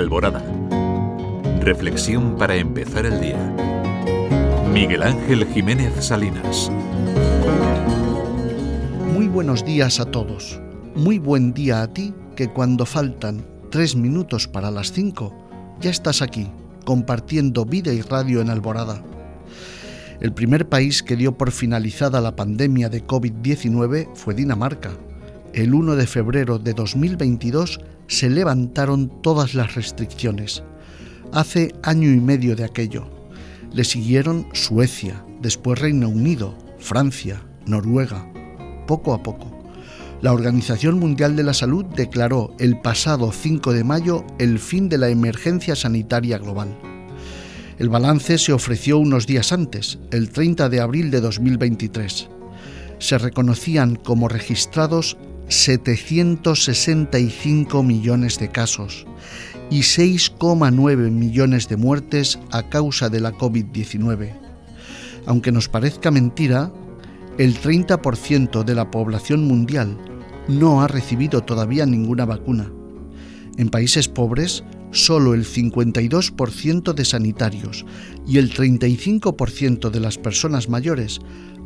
Alborada. Reflexión para empezar el día. Miguel Ángel Jiménez Salinas. Muy buenos días a todos. Muy buen día a ti que cuando faltan tres minutos para las cinco ya estás aquí compartiendo vida y radio en Alborada. El primer país que dio por finalizada la pandemia de COVID-19 fue Dinamarca. El 1 de febrero de 2022 se levantaron todas las restricciones. Hace año y medio de aquello. Le siguieron Suecia, después Reino Unido, Francia, Noruega. Poco a poco. La Organización Mundial de la Salud declaró el pasado 5 de mayo el fin de la emergencia sanitaria global. El balance se ofreció unos días antes, el 30 de abril de 2023. Se reconocían como registrados 765 millones de casos y 6,9 millones de muertes a causa de la COVID-19. Aunque nos parezca mentira, el 30% de la población mundial no ha recibido todavía ninguna vacuna. En países pobres, solo el 52% de sanitarios y el 35% de las personas mayores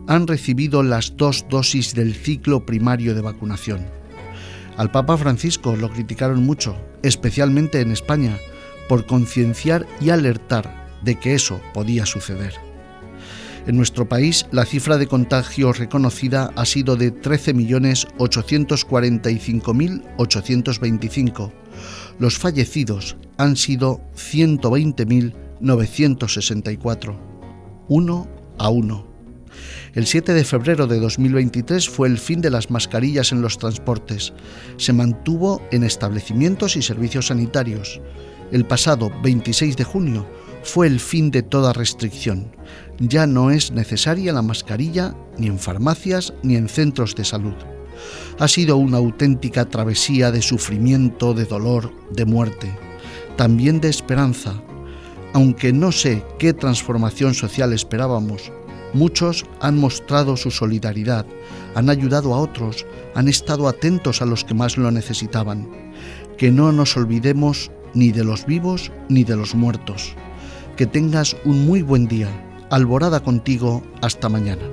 han recibido las dos dosis del ciclo primario de vacunación. Al Papa Francisco lo criticaron mucho, especialmente en España, por concienciar y alertar de que eso podía suceder. En nuestro país, la cifra de contagios reconocida ha sido de 13.845.825. Los fallecidos han sido 120.964, uno a uno. El 7 de febrero de 2023 fue el fin de las mascarillas en los transportes. Se mantuvo en establecimientos y servicios sanitarios. El pasado 26 de junio fue el fin de toda restricción. Ya no es necesaria la mascarilla ni en farmacias ni en centros de salud. Ha sido una auténtica travesía de sufrimiento, de dolor, de muerte, también de esperanza. Aunque no sé qué transformación social esperábamos, muchos han mostrado su solidaridad, han ayudado a otros, han estado atentos a los que más lo necesitaban. Que no nos olvidemos ni de los vivos ni de los muertos. Que tengas un muy buen día. Alborada contigo. Hasta mañana.